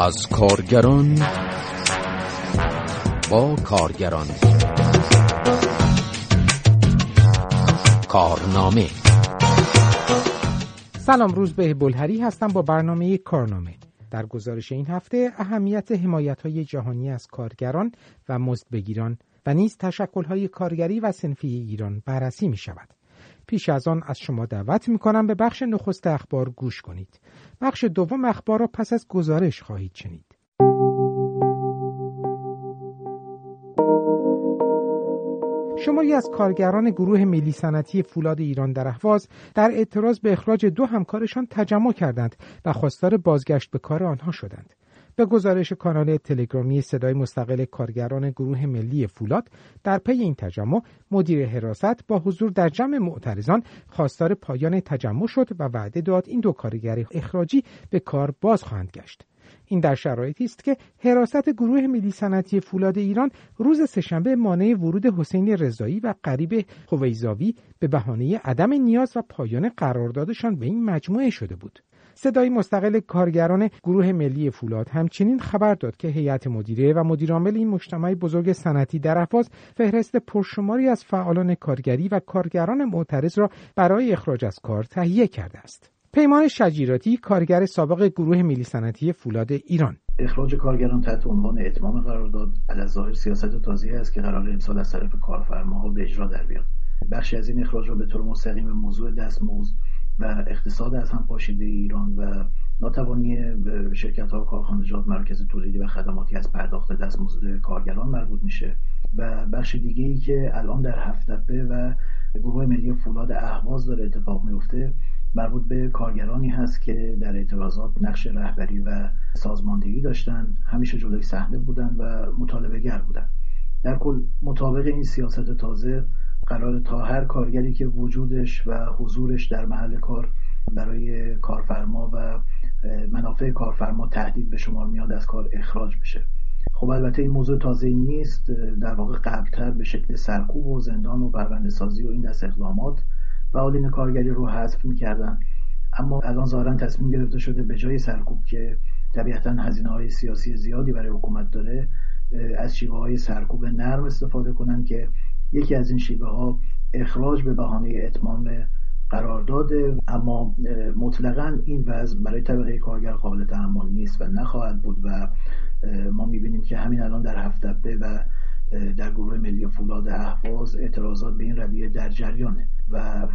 از کارگران با کارگران. کارنامه. سلام روز به بلهری هستم با برنامه کارنامه. در گزارش این هفته اهمیت حمایت های جهانی از کارگران و مزدبگیران و نیز تشکل های کارگری و سنفی ایران بررسی می شود. پیش از آن از شما دعوت می کنم به بخش نخست اخبار گوش کنید. بخش دوم اخبار را پس از گزارش خواهید شنید. شماری از کارگران گروه ملی صنعتی فولاد ایران در اهواز در اعتراض به اخراج دو همکارشان تجمع کردند و خواستار بازگشت به کار آنها شدند. به گزارش کانال تلگرامی صدای مستقل کارگران گروه ملی فولاد در پی این تجمع مدیر حراست با حضور در جمع معترضان خواستار پایان تجمع شد و وعده داد این دو کارگر اخراجی به کار باز خواهند گشت. این در شرایطی است که حراست گروه ملی صنعتی فولاد ایران روز سهشنبه مانع ورود حسین رضایی و قریب خویزاوی به بهانه عدم نیاز و پایان قراردادشان به این مجموعه شده بود. صدای مستقل کارگران گروه ملی فولاد همچنین خبر داد که هیئت مدیره و مدیرعامل این مجتمع بزرگ صنعتی در افاز فهرست پرشماری از فعالان کارگری و کارگران معترض را برای اخراج از کار تهیه کرده است. پیمان شجیراتی کارگر سابق گروه ملی صنعتی فولاد ایران اخراج کارگران تحت عنوان اتمام قرارداد ظاهر سیاست تازی است که قرار امسال از طرف کارفرماها به اجرا در بیاد بخشی از این اخراج را به طور مستقیم موضوع دستمزد و اقتصاد از هم پاشیده ایران و ناتوانی شرکت ها و کارخانجات مرکز تولیدی و خدماتی از پرداخت دستمزد کارگران مربوط میشه و بخش دیگه ای که الان در هفتپه و گروه ملی فولاد اهواز داره اتفاق میفته مربوط به کارگرانی هست که در اعتراضات نقش رهبری و سازماندهی داشتن همیشه جلوی صحنه بودن و مطالبه گر بودن. در کل مطابق این سیاست تازه قرار تا هر کارگری که وجودش و حضورش در محل کار برای کارفرما و منافع کارفرما تهدید به شمار میاد از کار اخراج بشه. خب البته این موضوع تازه نیست. در واقع قبلتر به شکل سرکوب و زندان و پرونده سازی و این دست اقدامات فعالین کارگری رو حذف می‌کردن. اما الان ظاهرا تصمیم گرفته شده به جای سرکوب که طبیعتا هزینه های سیاسی زیادی برای حکومت داره از شیوه های سرکوب نرم استفاده کنن که یکی از این شیوه ها اخراج به بهانه اتمام قرارداد اما مطلقا این وضع برای طبقه کارگر قابل تحمل نیست و نخواهد بود و ما می‌بینیم که همین الان در هفته و در گروه ملی فولاد احواز اعتراضات به این رویه در جریانه و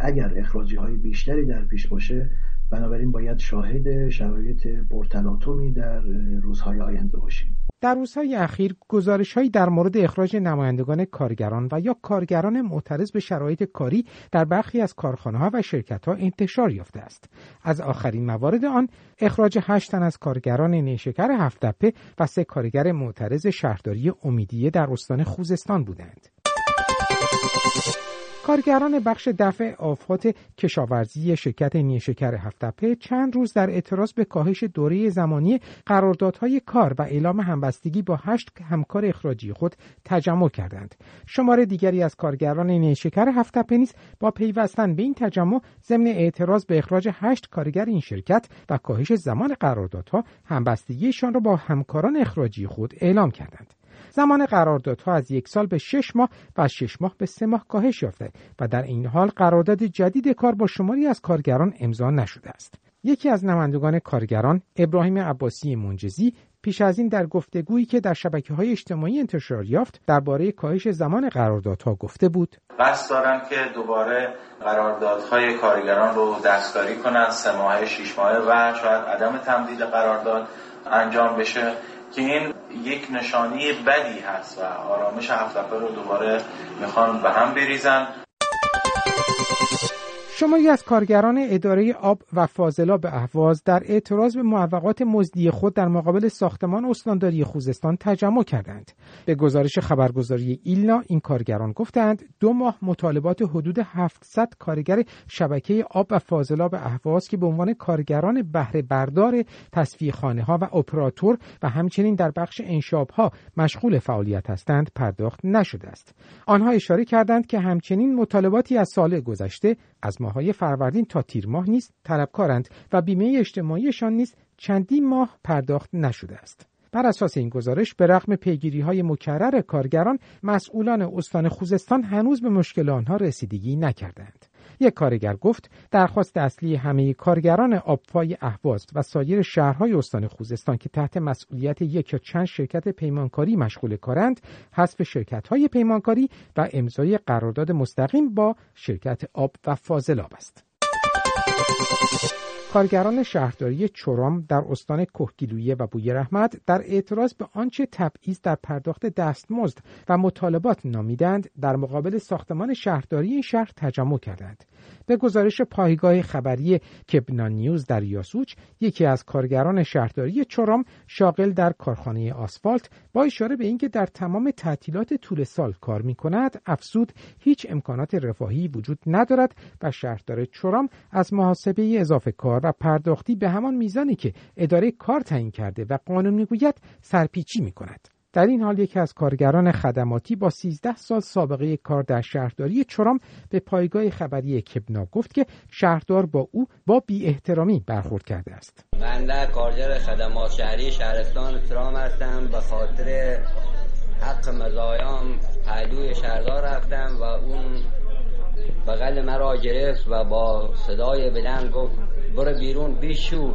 اگر اخراجی های بیشتری در پیش باشه بنابراین باید شاهد شرایط پرتلاطمی در روزهای آینده باشیم. در روزهای اخیر گزارشهایی در مورد اخراج نمایندگان کارگران و یا کارگران معترض به شرایط کاری در برخی از ها و ها انتشار یافته است. از آخرین موارد آن اخراج هشت تن از کارگران نیشکر هفتپه و سه کارگر معترض شهرداری امیدیه در استان خوزستان بودند. کارگران بخش دفع آفات کشاورزی شرکت نیشکر هفتپه چند روز در اعتراض به کاهش دوره زمانی قراردادهای کار و اعلام همبستگی با هشت همکار اخراجی خود تجمع کردند. شماره دیگری از کارگران نیشکر هفتپه نیز با پیوستن به این تجمع ضمن اعتراض به اخراج هشت کارگر این شرکت و کاهش زمان قراردادها همبستگیشان را با همکاران اخراجی خود اعلام کردند. زمان قراردادها از یک سال به شش ماه و از شش ماه به سه ماه کاهش یافته و در این حال قرارداد جدید کار با شماری از کارگران امضا نشده است. یکی از نمایندگان کارگران ابراهیم عباسی منجزی پیش از این در گفتگویی که در شبکه های اجتماعی انتشار یافت درباره کاهش زمان قراردادها گفته بود. قصد دارم که دوباره قراردادهای کارگران رو دستکاری کنند سه ماه شش ماه و شاید عدم تمدید قرارداد انجام بشه. که این یک نشانی بدی هست و آرامش هفتپه رو دوباره می‌خوان به هم بریزن. شماری از کارگران اداره آب و فاضلاب اهواز در اعتراض به معوقات مزدی خود در مقابل ساختمان استانداری خوزستان تجمع کردند. به گزارش خبرگزاری ایلنا این کارگران گفتند دو ماه مطالبات حدود 700 کارگر شبکه آب و فاضلاب اهواز که به عنوان کارگران بهره بردار تصفیه خانه ها و اپراتور و همچنین در بخش انشاب ها مشغول فعالیت هستند پرداخت نشده است. آنها اشاره کردند که همچنین مطالباتی از سال گذشته از ماهای فروردین تا تیر ماه نیز طلبکارند و بیمه اجتماعیشان نیز چندین ماه پرداخت نشده است. بر اساس این گزارش به رغم پیگیری های مکرر کارگران مسئولان استان خوزستان هنوز به مشکل آنها رسیدگی نکردند. یک کارگر گفت درخواست اصلی همه کارگران آبفای اهواز و سایر شهرهای استان خوزستان که تحت مسئولیت یک یا چند شرکت پیمانکاری مشغول کارند حذف شرکت‌های پیمانکاری و امضای قرارداد مستقیم با شرکت آب و فاضلاب است. کارگران شهرداری چورام در استان کهگیلویه و بوی رحمت در اعتراض به آنچه تبعیض در پرداخت دستمزد و مطالبات نامیدند در مقابل ساختمان شهرداری این شهر تجمع کردند. به گزارش پایگاه خبری کبنا نیوز در یاسوچ یکی از کارگران شهرداری چورام شاغل در کارخانه آسفالت با اشاره به اینکه در تمام تعطیلات طول سال کار می کند افسود هیچ امکانات رفاهی وجود ندارد و شهردار چورام از محاسبه اضافه کار و پرداختی به همان میزانی که اداره کار تعیین کرده و قانون می‌گوید سرپیچی می کند. در این حال یکی از کارگران خدماتی با 13 سال سابقه کار در شهرداری چرام به پایگاه خبری کبنا گفت که شهردار با او با بی احترامی برخورد کرده است. بنده کارگر خدمات شهری شهرستان چرام هستم به خاطر حق مزایام پهلوی شهردار رفتم و اون بغل مرا گرفت و با صدای بلند گفت برو بیرون بیشو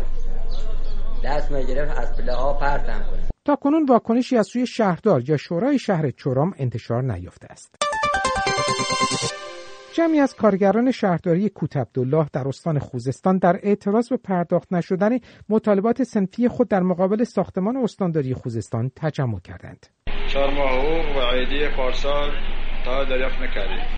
دست می گرفت از پله ها پرتم کنه تا کنون واکنشی از سوی شهردار یا شورای شهر چورام انتشار نیافته است. جمعی از کارگران شهرداری کوت عبدالله در استان خوزستان در اعتراض به پرداخت نشدن مطالبات سنفی خود در مقابل ساختمان استانداری خوزستان تجمع کردند. چهار ماه حقوق و عیدی پارسال تا دریافت نکردیم.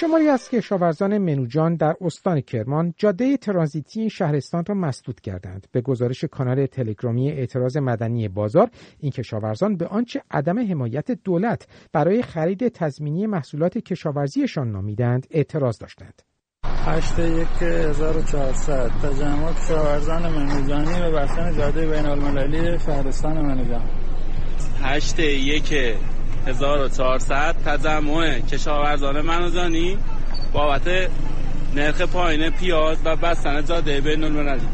شماری از کشاورزان منوجان در استان کرمان جاده ترانزیتی این شهرستان را مسدود کردند. به گزارش کانال تلگرامی اعتراض مدنی بازار این کشاورزان به آنچه عدم حمایت دولت برای خرید تضمینی محصولات کشاورزیشان نامیدند اعتراض داشتند. 8 یک 1400 تجمع کشاورزان منوجانی و بستن جاده بین المللی شهرستان منوجان. 8 یک 1400 تجمع کشاورزان منوزانی بابت نرخ پایین پیاز و بستن جاده بین المللی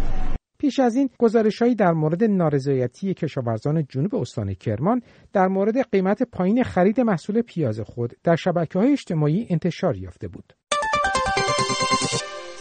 پیش از این گزارشهایی در مورد نارضایتی کشاورزان جنوب استان کرمان در مورد قیمت پایین خرید محصول پیاز خود در شبکه های اجتماعی انتشار یافته بود.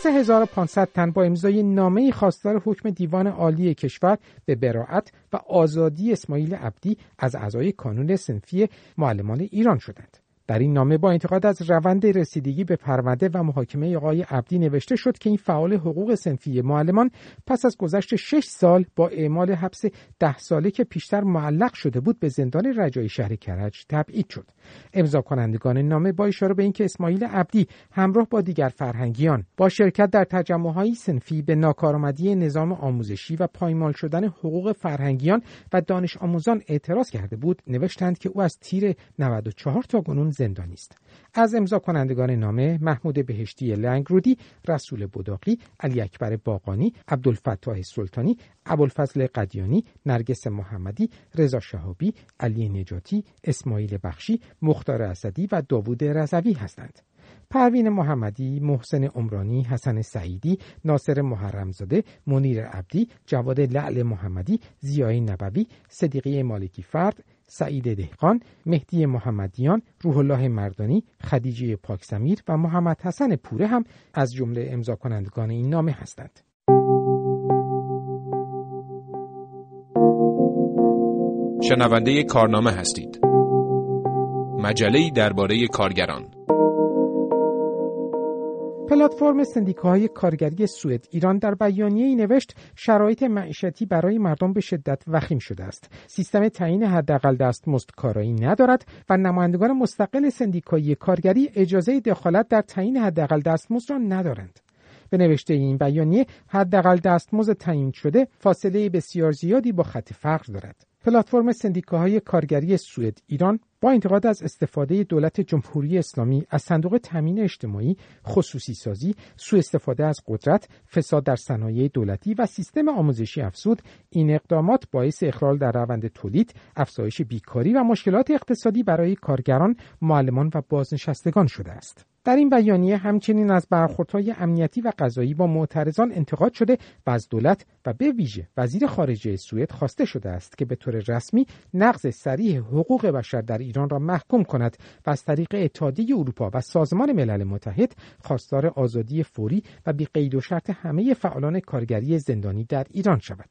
3500 تن با امضای نامه خواستار حکم دیوان عالی کشور به براعت و آزادی اسماعیل عبدی از اعضای کانون سنفی معلمان ایران شدند. در این نامه با انتقاد از روند رسیدگی به پرونده و محاکمه آقای عبدی نوشته شد که این فعال حقوق سنفی معلمان پس از گذشت شش سال با اعمال حبس ده ساله که پیشتر معلق شده بود به زندان رجای شهر کرج تبعید شد. امضا کنندگان نامه با اشاره به اینکه اسماعیل عبدی همراه با دیگر فرهنگیان با شرکت در تجمعهای سنفی به ناکارآمدی نظام آموزشی و پایمال شدن حقوق فرهنگیان و دانش آموزان اعتراض کرده بود نوشتند که او از تیر 94 تا گنون زندانی است از امضا کنندگان نامه محمود بهشتی لنگرودی رسول بداقی علی اکبر باقانی عبدالفتاح سلطانی ابوالفضل قدیانی نرگس محمدی رضا شهابی علی نجاتی اسماعیل بخشی مختار اسدی و داوود رضوی هستند. پروین محمدی، محسن عمرانی، حسن سعیدی، ناصر محرمزاده، منیر عبدی، جواد لعل محمدی، زیای نبوی، صدیقی مالکی فرد، سعید دهقان، مهدی محمدیان، روح الله مردانی، خدیجه پاکسمیر و محمد حسن پوره هم از جمله امضا کنندگان این نامه هستند. شنونده کارنامه هستید. مجله درباره کارگران پلتفرم سندیکاهای کارگری سوئد ایران در بیانیه ای نوشت شرایط معیشتی برای مردم به شدت وخیم شده است. سیستم تعیین حداقل دستمزد کارایی ندارد و نمایندگان مستقل سندیکایی کارگری اجازه دخالت در تعیین حداقل دستمزد را ندارند. به نوشته این بیانیه حداقل دستمزد تعیین شده فاصله بسیار زیادی با خط فقر دارد. پلتفرم سندیکاهای کارگری سوئد ایران با انتقاد از استفاده دولت جمهوری اسلامی از صندوق تامین اجتماعی خصوصی سازی سوء استفاده از قدرت فساد در صنایع دولتی و سیستم آموزشی افزود این اقدامات باعث اخلال در روند تولید افزایش بیکاری و مشکلات اقتصادی برای کارگران معلمان و بازنشستگان شده است. در این بیانیه همچنین از برخوردهای امنیتی و قضایی با معترضان انتقاد شده و از دولت و به ویژه وزیر خارجه سوئد خواسته شده است که به طور رسمی نقض سریح حقوق بشر در ایران را محکوم کند و از طریق اتحادیه اروپا و سازمان ملل متحد خواستار آزادی فوری و بی قید و شرط همه فعالان کارگری زندانی در ایران شود.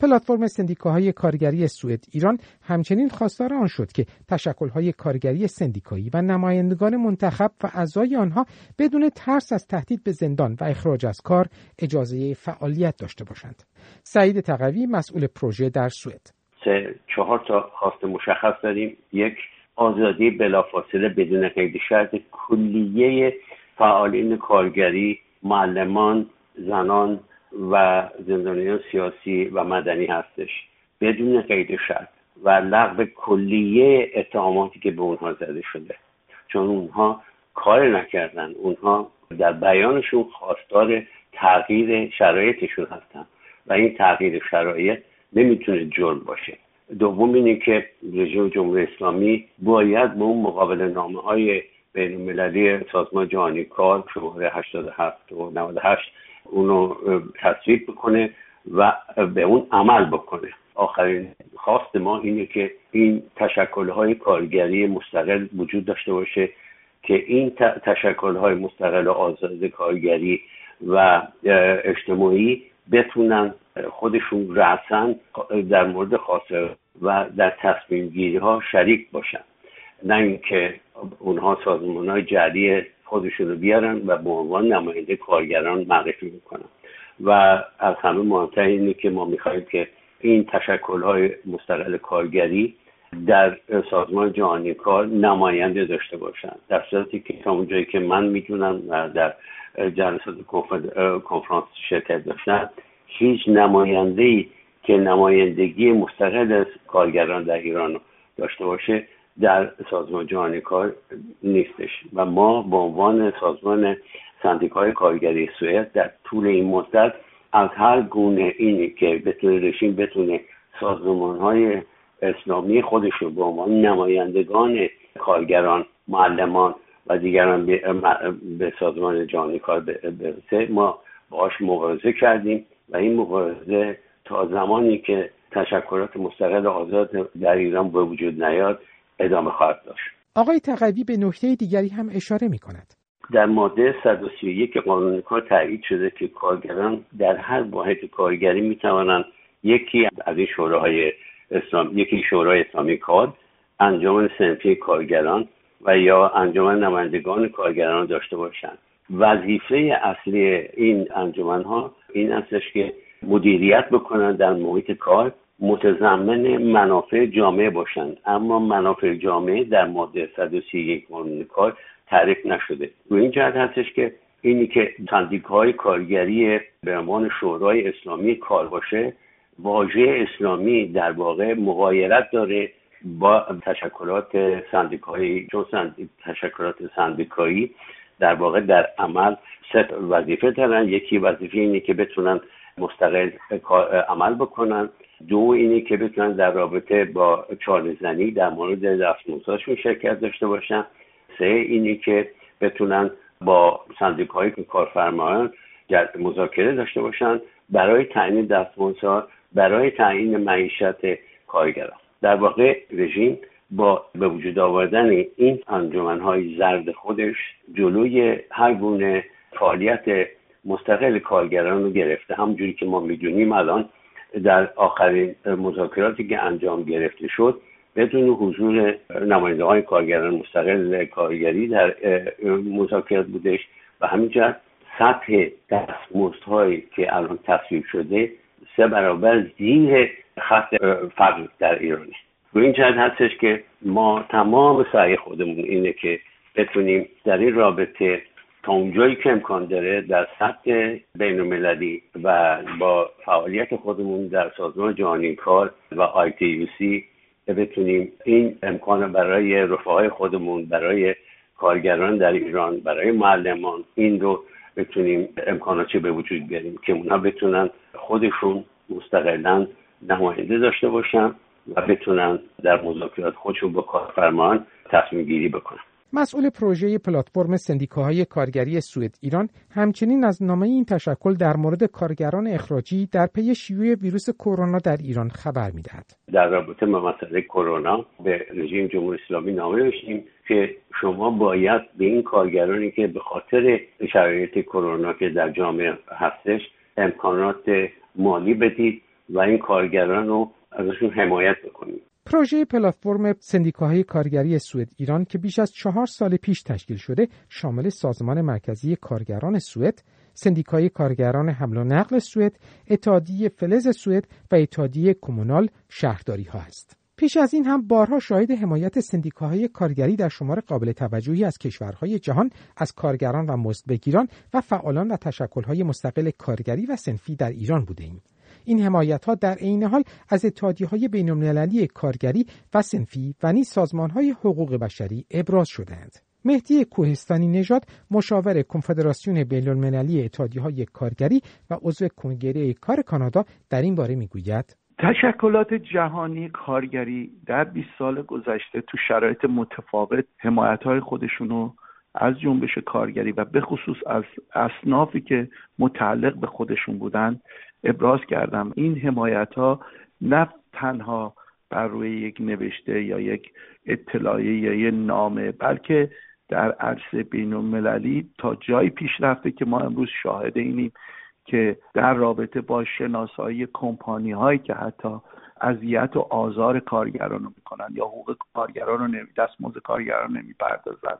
پلتفرم سندیکاهای کارگری سوئد ایران همچنین خواستار آن شد که تشکلهای کارگری سندیکایی و نمایندگان منتخب و اعضای آنها بدون ترس از تهدید به زندان و اخراج از کار اجازه فعالیت داشته باشند. سعید تقوی مسئول پروژه در سوئد سه چهار تا خواست مشخص داریم یک آزادی بلافاصله بدون قید شرط کلیه فعالین کارگری معلمان زنان و زندانیان سیاسی و مدنی هستش. بدون قید شرط. و لغو کلیه اتهاماتی که به اونها زده شده. چون اونها کار نکردن. اونها در بیانشون خواستار تغییر شرایطشون هستن. و این تغییر شرایط نمی‌تونه جرم باشه. دوم اینه که رژیم جمهوری اسلامی باید به اون مقابل نامه های بین المللی سازمان جهانی کار شماره 87 و 98 اونو تصویب بکنه و به اون عمل بکنه. آخرین خواست ما اینه که این تشکلهای کارگری مستقل وجود داشته باشه که این تشکلهای مستقل و آزاد کارگری و اجتماعی بتونن خودشون رأسا در مورد خاصه و در تصمیم گیری ها شریک باشن. نه اینکه اونها سازمان های جعلی خودشون رو بیارن و به عنوان نماینده کارگران معرفی می‌کنن. و از همه مهمتر اینه که ما می‌خواهیم که این تشکل های مستقل کارگری در سازمان جهانی کار نماینده داشته باشن. در صورتی که تا اونجایی که من می‌دونم در جلسات کنفرانس شرکت داشتن هیچ نماینده ای که نمایندگی مستقل از کارگران در ایران داشته باشه در سازمان جهانی کار نیستش. و ما به عنوان سازمان سندیکای کارگری سوئد در طول این مدت از هر گونه اینی که بتونه رژیم بتونه سازمان های اسلامی خودش رو به عنوان نمایندگان کارگران معلمان و دیگران به سازمان جهانی کار برسه ما باش مبارزه کردیم و این مبارزه تا زمانی که تشکرات مستقل آزاد در ایران به وجود نیاد ادامه خواهد داشت. آقای تقوی به نکته دیگری هم اشاره می کند. در ماده 131 قانون کار تایید شده که کارگران در هر واحد کارگری می توانند یکی از این شوراهای اسلام یکی شورای اسلامی کار انجمن سنفی کارگران و یا انجمن نمایندگان کارگران داشته باشند. وظیفه اصلی این انجمن ها این استش که مدیریت بکنن در محیط کار متضمن منافع جامعه باشند. اما منافع جامعه در ماده 131 قانون کار تعریف نشده. و این جهت هستش که اینی که های کارگری به عنوان شورای اسلامی کار باشه واژه اسلامی در واقع مغایرت داره با تشکلات سندیکایی چون تشکلات سندیکایی در واقع در عمل سه وظیفه دارن. یکی وظیفه اینه که بتونن مستقل عمل بکنن. دو اینه که بتونن در رابطه با چهار زنی در مورد دستمزدشون شرکت داشته باشن. سه اینه که بتونن با های کارفرمایان مذاکره داشته باشن برای تعیین دستمزدها برای تعیین معیشت کارگران. در واقع رژیم با به وجود آوردن این های زرد خودش جلوی هر گونه فعالیت مستقل کارگران رو گرفته. همونجوری که ما می‌دونیم الان در آخرین مذاکراتی که انجام گرفته شد بدون حضور نماینده های کارگران مستقل کارگری در مذاکرات بودش و همینجا سطح دستمزدهایی که الان تصویب شده سه برابر زیر خط فقر در ایرانه. و این جهت هستش که ما تمام سعی خودمون اینه که بتونیم در این رابطه تا اونجایی که امکان داره در سطح بین المللی و با فعالیت خودمون در سازمان جهانی کار و آی بتونیم این امکان برای رفاه خودمون برای کارگران در ایران برای معلمان این رو بتونیم امکاناتی به وجود بیاریم که اونا بتونن خودشون مستقلا نماینده داشته باشن و بتونن در مذاکرات خودشون با کارفرمان تصمیم گیری بکنن. مسئول پروژه پلتفرم سندیکاهای کارگری سوئد ایران همچنین از نامه این تشکل در مورد کارگران اخراجی در پی شیوع ویروس کرونا در ایران خبر می‌دهد. در رابطه با مسئله کرونا به رژیم جمهوری اسلامی نامه نوشتیم که شما باید به این کارگرانی که به خاطر شرایط کرونا که در جامعه هستش امکانات مالی بدید و این کارگران رو ازشون حمایت بکنید پروژه پلتفرم سندیکاهای کارگری سوئد ایران که بیش از چهار سال پیش تشکیل شده شامل سازمان مرکزی کارگران سوئد، سندیکای کارگران حمل و نقل سوئد، اتحادیه فلز سوئد و اتحادیه کمونال شهرداری ها است. پیش از این هم بارها شاهد حمایت سندیکاهای کارگری در شمار قابل توجهی از کشورهای جهان از کارگران و مزدبگیران و فعالان و تشکلهای مستقل کارگری و سنفی در ایران بوده ایم. این حمایت ها در عین حال از اتحادی های بین المللی کارگری و سنفی و نیز سازمان های حقوق بشری ابراز شدهاند. مهدی کوهستانی نژاد مشاور کنفدراسیون بین المللی اتحادی های کارگری و عضو کنگره کار کانادا در این باره می‌گوید تشکلات جهانی کارگری در 20 سال گذشته تو شرایط متفاوت حمایت های خودشونو از جنبش کارگری و به خصوص از اصنافی که متعلق به خودشون بودن ابراز کردم. این حمایت ها نه تنها بر روی یک نوشته یا یک اطلاعیه یا یک نامه بلکه در عرصه بین المللی تا جایی پیش رفته که ما امروز شاهد اینیم که در رابطه با شناسایی کمپانی هایی که حتی اذیت و آزار کارگران رو می‌کنن یا حقوق کارگران رو نمی دستمزد کارگران نمی‌پردازن.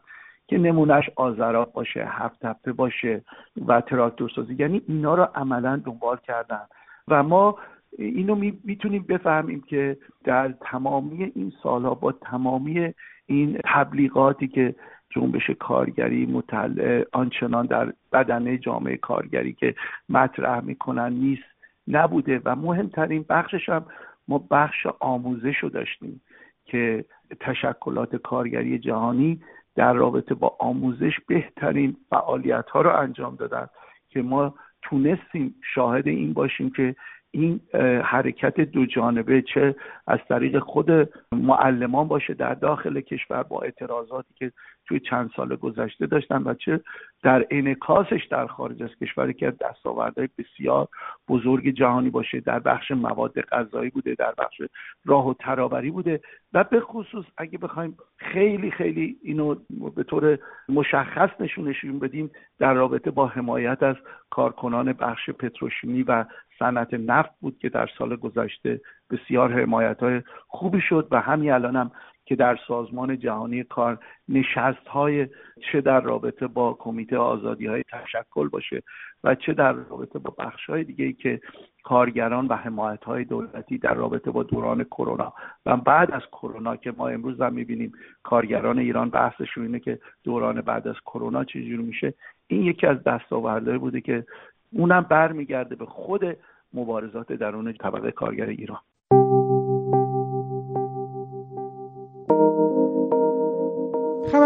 که نمونهش آزراب باشه هفت هفته باشه و تراکتور سازی یعنی اینا رو عملا دنبال کردن. و ما اینو می‌تونیم بفهمیم که در تمامی این سالها با تمامی این تبلیغاتی که جنبش کارگری مطلع آنچنان در بدنه جامعه کارگری که مطرح می‌کنن نیست نبوده. و مهمترین بخشش هم ما بخش آموزش رو داشتیم که تشکلات کارگری جهانی در رابطه با آموزش بهترین فعالیت ها رو انجام دادن که ما تونستیم شاهد این باشیم که این حرکت دو جانبه چه از طریق خود معلمان باشه در داخل کشور با اعتراضاتی که توی چند سال گذشته داشتن و چه در انعکاسش در خارج از کشوری که دستاوردهای بسیار بزرگ جهانی باشه. در بخش مواد غذایی بوده در بخش راه و ترابری بوده و به خصوص اگه بخوایم خیلی خیلی اینو به طور مشخص نشونشون بدیم در رابطه با حمایت از کارکنان بخش پتروشیمی و صنعت نفت بود که در سال گذشته بسیار حمایت های خوبی شد و همین الان هم که در سازمان جهانی کار نشست های چه در رابطه با کمیته آزادی های تشکل باشه و چه در رابطه با بخش های دیگه که کارگران و حمایت های دولتی در رابطه با دوران کرونا و بعد از کرونا که ما امروز هم می‌بینیم کارگران ایران بحثشون اینه که دوران بعد از کرونا چجوری میشه این یکی از دستاوردهای بوده که اونم برمیگرده به خود مبارزات درون طبقه کارگر ایران.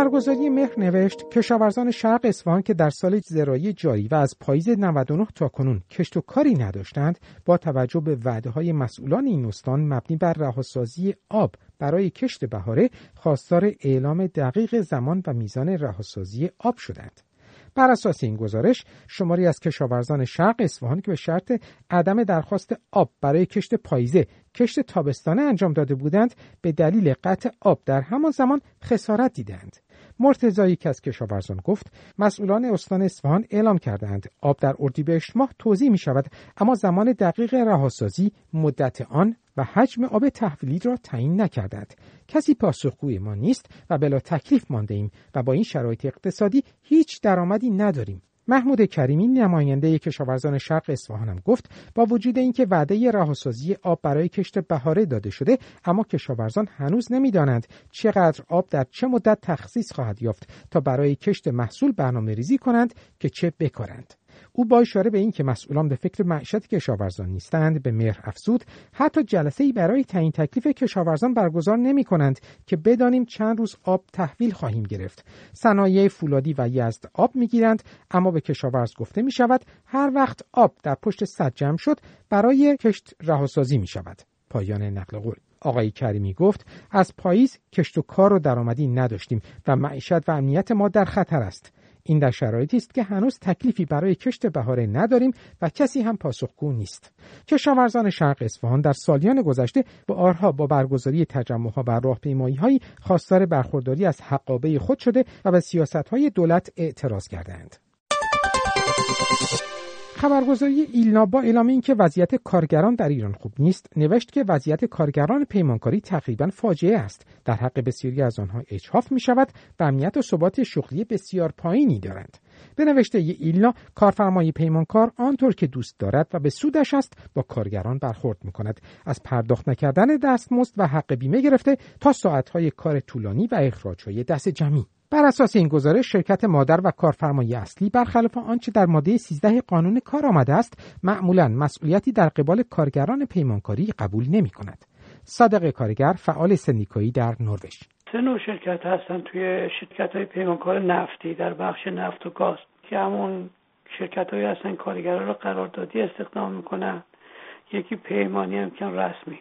خبرگزاری مهر نوشت کشاورزان شرق اصفهان که در سال زرایی جاری و از پاییز 99 تا کنون کشت و کاری نداشتند با توجه به وعده های مسئولان این استان مبنی بر رهاسازی آب برای کشت بهاره خواستار اعلام دقیق زمان و میزان رهاسازی آب شدند. بر اساس این گزارش شماری از کشاورزان شرق اصفهان که به شرط عدم درخواست آب برای کشت پاییزه کشت تابستانه انجام داده بودند به دلیل قطع آب در همان زمان خسارت دیدند مرتضایی که از کشاورزان گفت مسئولان استان اصفهان اعلام کردند آب در اردیبهشت ماه توضیح می شود اما زمان دقیق رهاسازی مدت آن و حجم آب تحویلی را تعیین نکردند کسی پاسخگوی ما نیست و بلا تکلیف مانده ایم و با این شرایط اقتصادی هیچ درآمدی نداریم. محمود کریمی نماینده کشاورزان شرق اصفهان هم گفت با وجود اینکه وعده رهاسازی آب برای کشت بهاره داده شده اما کشاورزان هنوز نمی‌دانند چقدر آب در چه مدت تخصیص خواهد یافت تا برای کشت محصول برنامه ریزی کنند که چه بکارند. او با اشاره به اینکه مسئولان به فکر معیشت کشاورزان نیستند به مهر افزود حتی جلسه ای برای تعیین تکلیف کشاورزان برگزار نمی کنند که بدانیم چند روز آب تحویل خواهیم گرفت. صنایع فولادی و یزد آب می‌گیرند اما به کشاورز گفته می شود هر وقت آب در پشت صد جمع شد برای کشت رهاسازی می شود پایان نقل قول. آقای کریمی گفت از پاییز کشت و کار و درآمدی نداشتیم و معیشت و امنیت ما در خطر است. این در شرایطی است که هنوز تکلیفی برای کشت بهاره نداریم و کسی هم پاسخگو نیست. کشاورزان شرق اصفهان در سالیان گذشته با آرها با برگزاری تجمعها و راهپیماییهایی خواستار برخورداری از حقابه خود شده و به سیاستهای دولت اعتراض کردند. خبرگزاری ایلنا با اعلام اینکه وضعیت کارگران در ایران خوب نیست نوشت که وضعیت کارگران پیمانکاری تقریبا فاجعه است. در حق بسیاری از آنها اجحاف می شود و امنیت و ثبات شغلی بسیار پایینی دارند. به نوشته ایلنا کارفرمای پیمانکار آنطور که دوست دارد و به سودش است با کارگران برخورد می کند از پرداخت نکردن دستمزد و حق بیمه گرفته تا ساعتهای کار طولانی و اخراجهای دست جمعی. بر اساس این گزارش شرکت مادر و کارفرمای اصلی برخلاف آنچه در ماده 13 قانون کار آمده است معمولا مسئولیتی در قبال کارگران پیمانکاری قبول نمی کند صادق کارگر فعال سندیکایی در نروژ. سه نوع شرکت هستن توی شرکت های پیمانکار نفتی در بخش نفت و گاز. که همون شرکت های هستن کارگران رو قراردادی استخدام می‌کنن. یکی پیمانی هم که رسمی.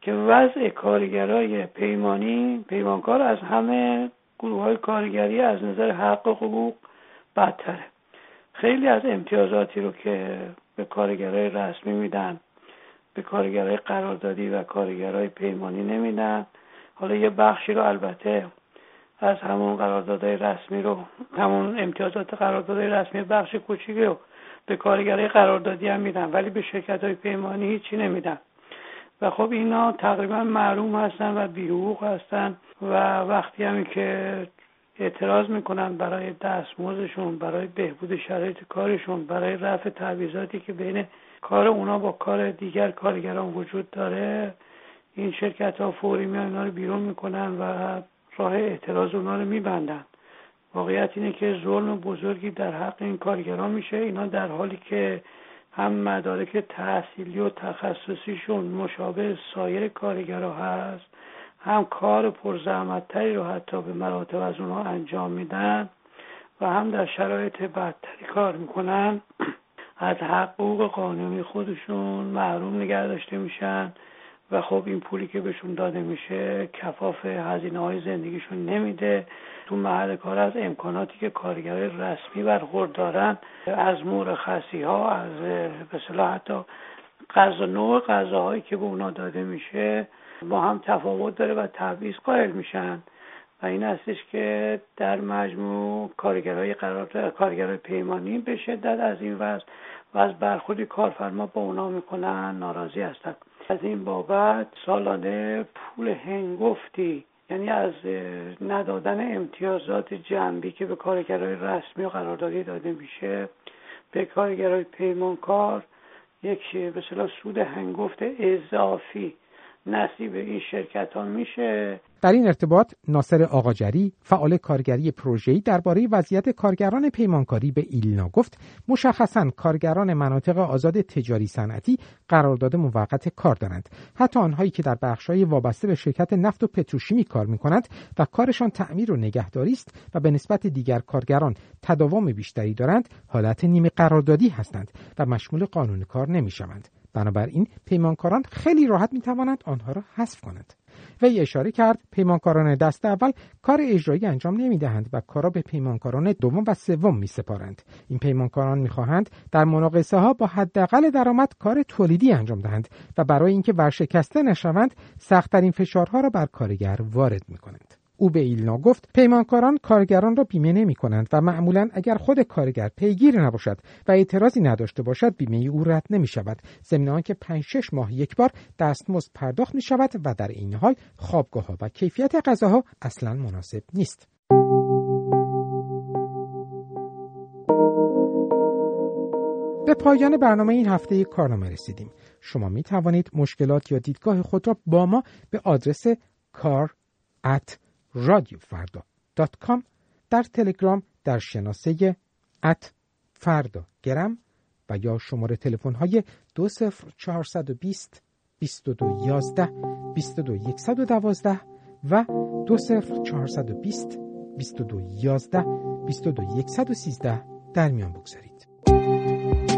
که وضع کارگرای پیمانی پیمانکار از همه گروه های کارگری از نظر حق و حقوق بدتره. خیلی از امتیازاتی رو که به کارگرای رسمی میدن به کارگرای قراردادی و کارگرای پیمانی نمیدن. حالا یه بخشی رو البته از همون قراردادهای رسمی رو همون امتیازات قراردادهای رسمی بخش کوچیکی رو به کارگرای قراردادی هم میدن ولی به شرکت های پیمانی هیچی نمیدن. و خب اینا تقریبا معلوم هستن و بیحقوق هستن. و وقتی همی که اعتراض می‌کنن برای دستمزدشون برای بهبود شرایط کارشون برای رفع تعویضاتی که بین کار اونا با کار دیگر کارگران وجود داره این شرکت ها فوری میان اینا رو بیرون می‌کنن و راه اعتراض اونا رو میبندن. واقعیت اینه که ظلم بزرگی در حق این کارگران میشه. اینا در حالی که هم مدارک تحصیلی و تخصصیشون مشابه سایر کارگرها هست هم کار پرزحمتتری رو حتی به مراتب از اونها انجام میدن و هم در شرایط بدتری کار می‌کنن. از حقوق قانونی خودشون محروم نگه داشته میشن و خب این پولی که بهشون داده میشه کفاف هزینه های زندگیشون نمیده. تو محل کار از امکاناتی که کارگرای رسمی برخوردارن از مرخصی ها از به حتی غذا نوع غذاهایی که به اونا داده میشه با هم تفاوت داره و تبعیض قائل میشن. و این هستش که در مجموع کارگرای قرار کارگرای پیمانی به شدت از این وضع و از برخوردی کارفرما با اونا می‌کنن ناراضی هستند از این بابت سالانه پول هنگفتی یعنی از ندادن امتیازات جنبی که به کارگرای رسمی و قراردادی داده میشه به کارگرای پیمانکار یک به سود هنگفت اضافی نصیب این شرکت ها میشه. در این ارتباط ناصر آقاجری فعال کارگری پروژه‌ای درباره وضعیت کارگران پیمانکاری به ایلنا گفت مشخصا کارگران مناطق آزاد تجاری صنعتی قرارداد موقت کار دارند. حتی آنهایی که در بخش‌های وابسته به شرکت نفت و پتروشیمی کار می‌کنند و کارشان تعمیر و نگهداری است و به نسبت دیگر کارگران تداوم بیشتری دارند حالت نیمه قراردادی هستند و مشمول قانون کار نمی‌شوند. بنابراین پیمانکاران خیلی راحت می توانند آنها را حذف کنند وی اشاره کرد پیمانکاران دست اول کار اجرایی انجام نمی دهند و کارا به پیمانکاران دوم و سوم می سپارند این پیمانکاران می خواهند در مناقصه ها با حداقل درآمد کار تولیدی انجام دهند و برای اینکه ورشکسته نشوند سختترین فشارها را بر کارگر وارد می کنند او به ایلنا گفت پیمانکاران کارگران را بیمه نمی کنند و معمولا اگر خود کارگر پیگیر نباشد و اعتراضی نداشته باشد بیمه او رد نمی شود ضمن که 5 6 ماه یک بار دستمزد پرداخت می شود و در این حال خوابگاه ها و کیفیت غذاها اصلا مناسب نیست. به پایان برنامه این هفته کارنامه رسیدیم. شما می توانید مشکلات یا دیدگاه خود را با ما به آدرس کار رادیو فردا دات کام در تلگرام در شناسه ات فردا گرم و یا شماره تلفن های دو سفر چهارصد و بیست بیست و دو یازده بیست و دو یکصد و دوازده و دو سفر چهارصد و بیست بیست و دو یازده بیست و دو یکصد و سیزده در میان بگذارید.